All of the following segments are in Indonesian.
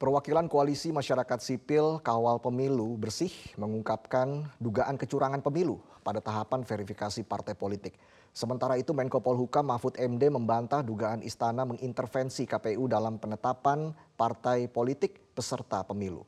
Perwakilan Koalisi Masyarakat Sipil Kawal Pemilu Bersih mengungkapkan dugaan kecurangan pemilu pada tahapan verifikasi partai politik. Sementara itu Menko Polhukam Mahfud MD membantah dugaan istana mengintervensi KPU dalam penetapan partai politik peserta pemilu.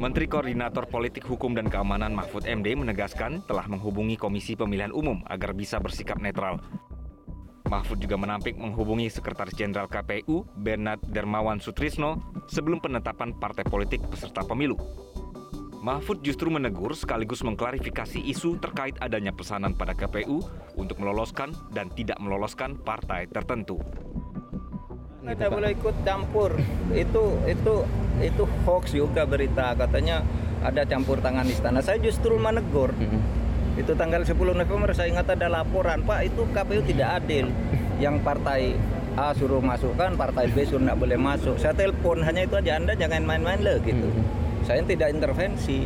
Menteri Koordinator Politik Hukum dan Keamanan Mahfud MD menegaskan telah menghubungi Komisi Pemilihan Umum agar bisa bersikap netral. Mahfud juga menampik menghubungi Sekretaris Jenderal KPU Bernard Dermawan Sutrisno sebelum penetapan partai politik peserta pemilu. Mahfud justru menegur sekaligus mengklarifikasi isu terkait adanya pesanan pada KPU untuk meloloskan dan tidak meloloskan partai tertentu. Tidak boleh ikut campur. Itu itu itu hoax juga berita katanya ada campur tangan istana. Saya justru menegur. Hmm. Itu tanggal 10 November saya ingat ada laporan, Pak itu KPU tidak adil. Yang partai A suruh masukkan, partai B suruh tidak boleh masuk. Saya telepon hanya itu aja Anda jangan main-main loh gitu. Hmm. Saya tidak intervensi.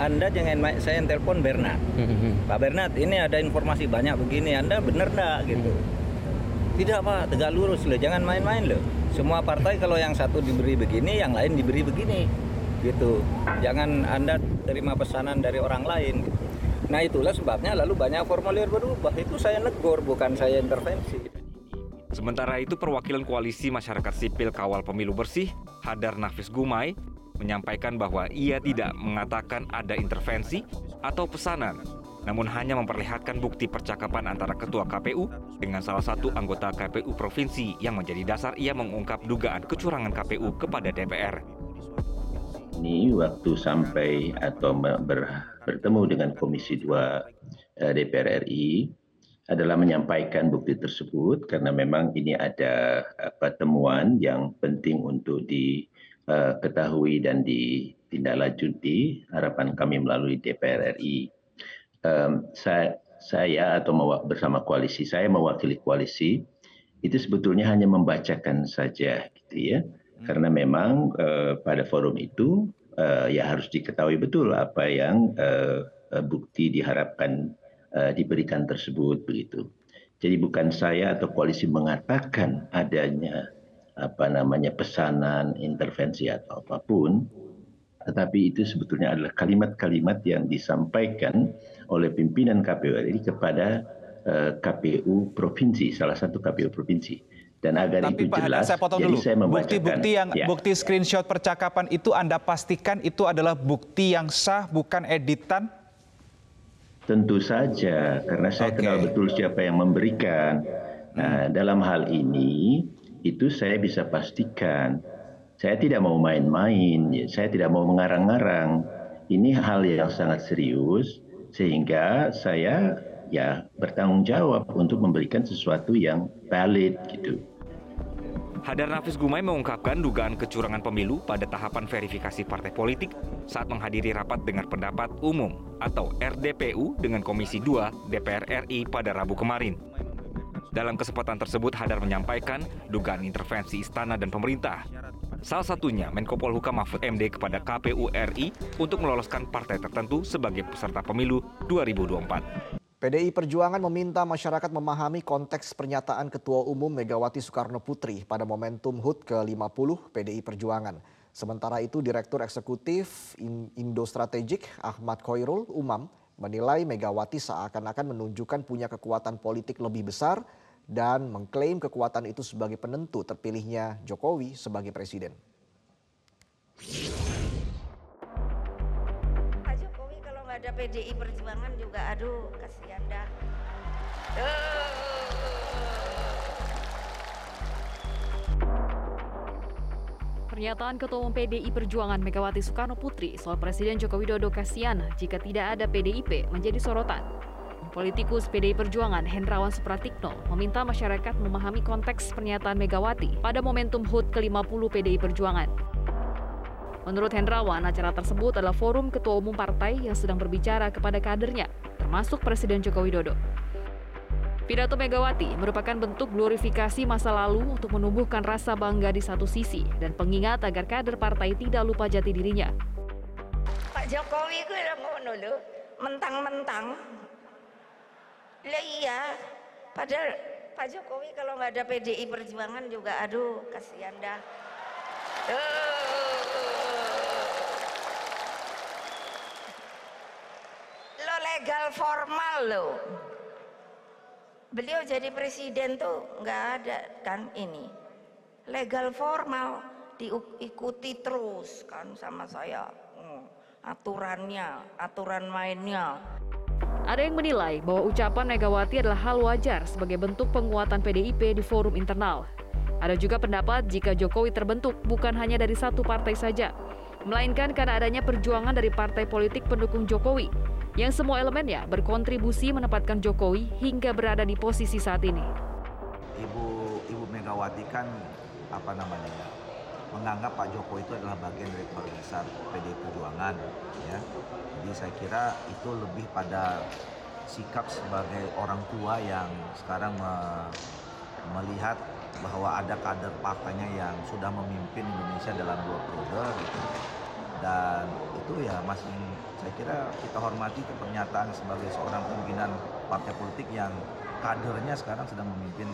Anda jangan main, saya yang telepon Bernard. Hmm. Pak Bernard, ini ada informasi banyak begini. Anda benar enggak gitu. Tidak Pak, tegak lurus loh, jangan main-main loh. Semua partai kalau yang satu diberi begini, yang lain diberi begini. Gitu. Jangan Anda terima pesanan dari orang lain. Gitu. Nah itulah sebabnya lalu banyak formulir berubah. Itu saya negor, bukan saya intervensi. Sementara itu perwakilan Koalisi Masyarakat Sipil Kawal Pemilu Bersih, Hadar Nafis Gumai, menyampaikan bahwa ia tidak mengatakan ada intervensi atau pesanan namun hanya memperlihatkan bukti percakapan antara ketua KPU dengan salah satu anggota KPU provinsi yang menjadi dasar ia mengungkap dugaan kecurangan KPU kepada DPR. Ini waktu sampai atau ber, bertemu dengan Komisi 2 eh, DPR RI adalah menyampaikan bukti tersebut karena memang ini ada pertemuan yang penting untuk diketahui eh, dan ditindaklanjuti harapan kami melalui DPR RI saya, saya atau bersama koalisi saya mewakili koalisi itu sebetulnya hanya membacakan saja gitu ya hmm. karena memang uh, pada forum itu uh, ya harus diketahui betul apa yang uh, bukti diharapkan uh, diberikan tersebut begitu jadi bukan saya atau koalisi mengatakan adanya apa namanya pesanan intervensi atau apa pun tetapi itu sebetulnya adalah kalimat-kalimat yang disampaikan oleh pimpinan KPU RI kepada eh, KPU provinsi, salah satu KPU provinsi. Dan agar Tapi itu Pak jelas, saya potong jadi dulu. saya Bukti-bukti yang ya. bukti screenshot percakapan itu Anda pastikan itu adalah bukti yang sah, bukan editan? Tentu saja, karena saya okay. kenal betul siapa yang memberikan. Nah, hmm. dalam hal ini itu saya bisa pastikan saya tidak mau main-main, ya. saya tidak mau mengarang-arang. Ini hal yang sangat serius sehingga saya ya bertanggung jawab untuk memberikan sesuatu yang valid gitu. Hadar Nafis Gumai mengungkapkan dugaan kecurangan pemilu pada tahapan verifikasi partai politik saat menghadiri rapat dengan pendapat umum atau RDPU dengan Komisi 2 DPR RI pada Rabu kemarin. Dalam kesempatan tersebut, Hadar menyampaikan dugaan intervensi istana dan pemerintah Salah satunya Menko Polhukam Mahfud MD kepada KPU RI untuk meloloskan partai tertentu sebagai peserta pemilu 2024. PDI Perjuangan meminta masyarakat memahami konteks pernyataan Ketua Umum Megawati Soekarno Putri pada momentum HUT ke-50 PDI Perjuangan. Sementara itu Direktur Eksekutif Indo Strategik Ahmad Khoirul Umam menilai Megawati seakan-akan menunjukkan punya kekuatan politik lebih besar dan mengklaim kekuatan itu sebagai penentu terpilihnya Jokowi sebagai presiden. Pak Jokowi kalau nggak ada PDI Perjuangan juga aduh kasihan dah. Pernyataan Ketua Umum PDI Perjuangan Megawati Soekarno Putri soal Presiden Joko Widodo kasihan jika tidak ada PDIP menjadi sorotan. Politikus PDI Perjuangan Hendrawan Supratikno meminta masyarakat memahami konteks pernyataan Megawati pada momentum HUT ke-50 PDI Perjuangan. Menurut Hendrawan, acara tersebut adalah forum ketua umum partai yang sedang berbicara kepada kadernya, termasuk Presiden Joko Widodo. Pidato Megawati merupakan bentuk glorifikasi masa lalu untuk menumbuhkan rasa bangga di satu sisi dan pengingat agar kader partai tidak lupa jati dirinya. Pak Jokowi itu mentang-mentang. Lah iya, padahal Pak Jokowi kalau nggak ada PDI Perjuangan juga, aduh kasihan dah. Lo legal formal lo. Beliau jadi presiden tuh nggak ada kan ini. Legal formal diikuti terus kan sama saya. Hmm, aturannya, aturan mainnya. Ada yang menilai bahwa ucapan Megawati adalah hal wajar sebagai bentuk penguatan PDIP di forum internal. Ada juga pendapat jika Jokowi terbentuk bukan hanya dari satu partai saja, melainkan karena adanya perjuangan dari partai politik pendukung Jokowi, yang semua elemennya berkontribusi menempatkan Jokowi hingga berada di posisi saat ini. Ibu Ibu Megawati kan apa namanya ya menganggap Pak Jokowi itu adalah bagian dari keluarga besar PDI Perjuangan ya. Jadi saya kira itu lebih pada sikap sebagai orang tua yang sekarang me- melihat bahwa ada kader partainya yang sudah memimpin Indonesia dalam dua periode gitu. dan itu ya masih saya kira kita hormati ke pernyataan sebagai seorang pimpinan partai politik yang kadernya sekarang sedang memimpin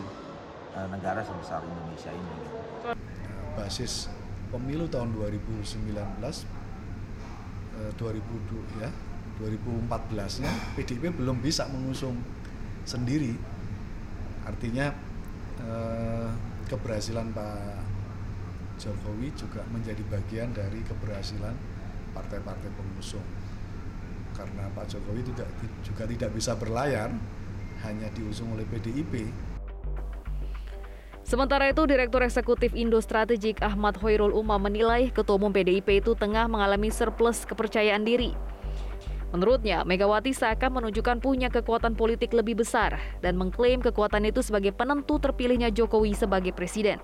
eh, negara sebesar Indonesia ini. Gitu. Basis pemilu tahun 2019 eh, 2000 ya 2014 nya PDIP belum bisa mengusung sendiri. Artinya eh, keberhasilan Pak Jokowi juga menjadi bagian dari keberhasilan partai-partai pengusung. Karena Pak Jokowi tidak juga tidak bisa berlayar hanya diusung oleh PDIP Sementara itu, Direktur Eksekutif Indo Strategik Ahmad Hoirul Umam menilai Ketua Umum PDIP itu tengah mengalami surplus kepercayaan diri. Menurutnya, Megawati seakan menunjukkan punya kekuatan politik lebih besar dan mengklaim kekuatan itu sebagai penentu terpilihnya Jokowi sebagai presiden.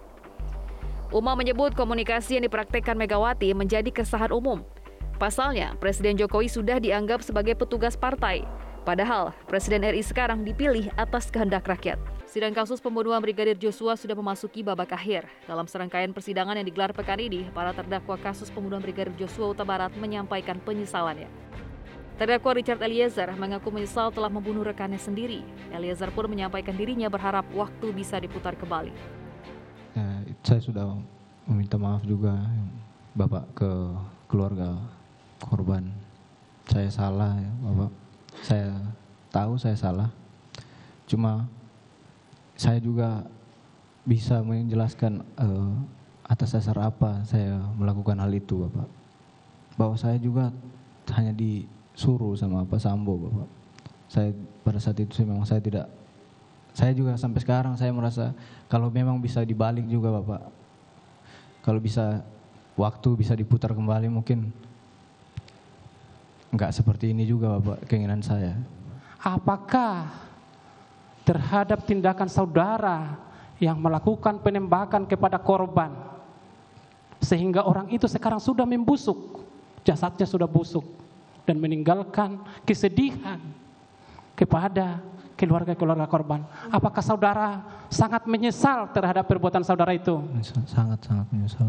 Umam menyebut komunikasi yang dipraktekkan Megawati menjadi kesahan umum. Pasalnya, Presiden Jokowi sudah dianggap sebagai petugas partai, padahal Presiden RI sekarang dipilih atas kehendak rakyat. Sidang kasus pembunuhan Brigadir Joshua sudah memasuki babak akhir. Dalam serangkaian persidangan yang digelar pekan ini, para terdakwa kasus pembunuhan Brigadir Joshua Huta Barat menyampaikan penyesalannya. Terdakwa Richard Eliezer mengaku menyesal telah membunuh rekannya sendiri. Eliezer pun menyampaikan dirinya berharap waktu bisa diputar kembali. Ya, saya sudah meminta maaf juga Bapak ke keluarga korban. Saya salah ya Bapak. Saya tahu saya salah. Cuma saya juga bisa menjelaskan eh, atas dasar apa saya melakukan hal itu Bapak. Bahwa saya juga hanya disuruh sama Pak Sambo Bapak. Saya pada saat itu memang saya tidak saya juga sampai sekarang saya merasa kalau memang bisa dibalik juga Bapak. Kalau bisa waktu bisa diputar kembali mungkin enggak seperti ini juga Bapak keinginan saya. Apakah terhadap tindakan saudara yang melakukan penembakan kepada korban sehingga orang itu sekarang sudah membusuk, jasadnya sudah busuk dan meninggalkan kesedihan kepada keluarga-keluarga korban. Apakah saudara sangat menyesal terhadap perbuatan saudara itu? Sangat-sangat menyesal.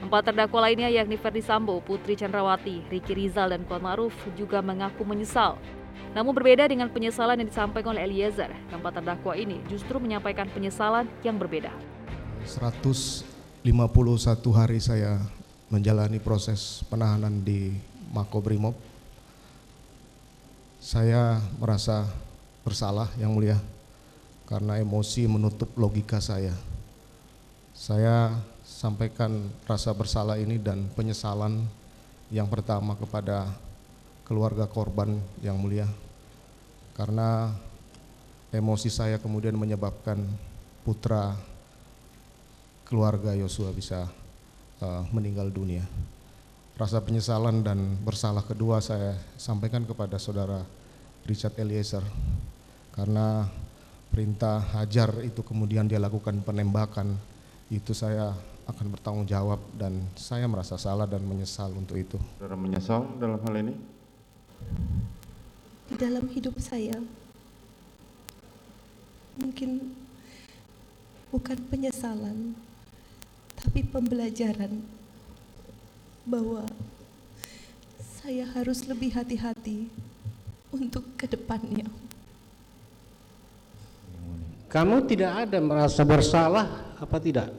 Empat terdakwa lainnya yakni Ferdi Sambo, Putri Chandrawati, Riki Rizal, dan Kuat Maruf juga mengaku menyesal. Namun berbeda dengan penyesalan yang disampaikan oleh Eliezer, keempat terdakwa ini justru menyampaikan penyesalan yang berbeda. 151 hari saya menjalani proses penahanan di Makobrimob. Saya merasa bersalah yang mulia karena emosi menutup logika saya. Saya sampaikan rasa bersalah ini dan penyesalan yang pertama kepada keluarga korban yang mulia karena emosi saya kemudian menyebabkan putra keluarga Yosua bisa uh, meninggal dunia. Rasa penyesalan dan bersalah kedua saya sampaikan kepada saudara Richard Eliezer karena perintah hajar itu kemudian dia lakukan penembakan itu saya akan bertanggung jawab dan saya merasa salah dan menyesal untuk itu. Saudara menyesal dalam hal ini? Di dalam hidup saya mungkin bukan penyesalan tapi pembelajaran bahwa saya harus lebih hati-hati untuk ke depannya. Kamu tidak ada merasa bersalah apa tidak?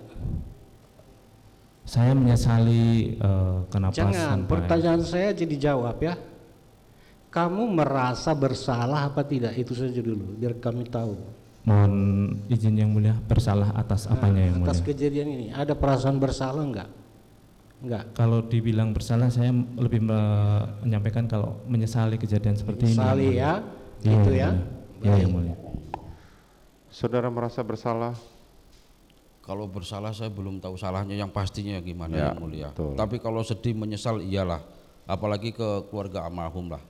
Saya menyesali uh, kenapa Jangan, sampai pertanyaan saya jadi jawab ya. Kamu merasa bersalah apa tidak? Itu saja dulu, biar kami tahu. mohon izin yang mulia bersalah atas apanya yang Atas mulia. kejadian ini, ada perasaan bersalah enggak? Enggak. Kalau dibilang bersalah saya lebih me- menyampaikan kalau menyesali kejadian seperti Menyesali ini. yang ya, mulia. gitu Iya, ya. yang mulia. Iya, yang mulia. Saudara merasa bersalah? Kalau bersalah saya belum tahu salahnya yang pastinya gimana Ya, yang mulia. betul. Tapi kalau sedih menyesal iyalah, apalagi ke keluarga almarhum lah.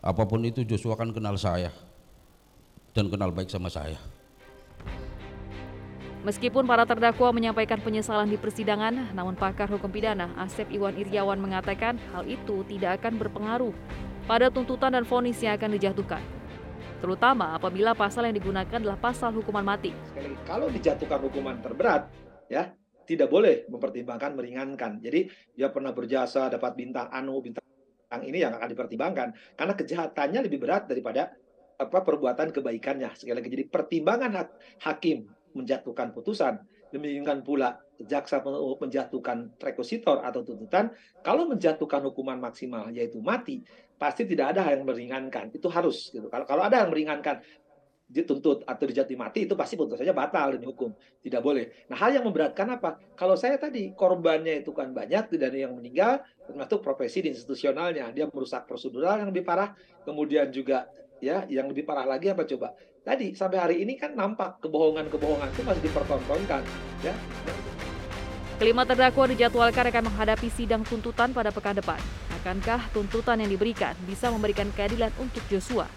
Apa pun itu Joshua kan kenal saya dan kenal baik sama saya. Meskipun para terdakwa menyampaikan penyesalan di persidangan, namun pakar hukum pidana Asep Iwan Iriawan mengatakan hal itu tidak akan berpengaruh pada tuntutan dan vonis yang akan dijatuhkan. Terutama apabila pasal yang digunakan adalah pasal hukuman mati. Sekali lagi, kalau dijatuhkan hukuman terberat, ya tidak boleh mempertimbangkan meringankan. Jadi dia pernah berjasa dapat bintang anu, bintang ini yang akan dipertimbangkan karena kejahatannya lebih berat daripada apa perbuatan kebaikannya. Sekali lagi, jadi pertimbangan hak, hakim menjatuhkan putusan, demikian pula jaksa menjatuhkan requisitor atau tuntutan, kalau menjatuhkan hukuman maksimal yaitu mati, pasti tidak ada yang meringankan. Itu harus gitu. Kalau kalau ada yang meringankan dituntut atau dijatuhi mati itu pasti putusannya batal demi hukum tidak boleh. Nah hal yang memberatkan apa? Kalau saya tadi korbannya itu kan banyak tidak ada yang meninggal termasuk profesi di institusionalnya dia merusak prosedural yang lebih parah kemudian juga ya yang lebih parah lagi apa coba tadi sampai hari ini kan nampak kebohongan-kebohongan itu masih dipertontonkan ya Kelima terdakwa dijadwalkan akan menghadapi sidang tuntutan pada pekan depan. Akankah tuntutan yang diberikan bisa memberikan keadilan untuk Joshua?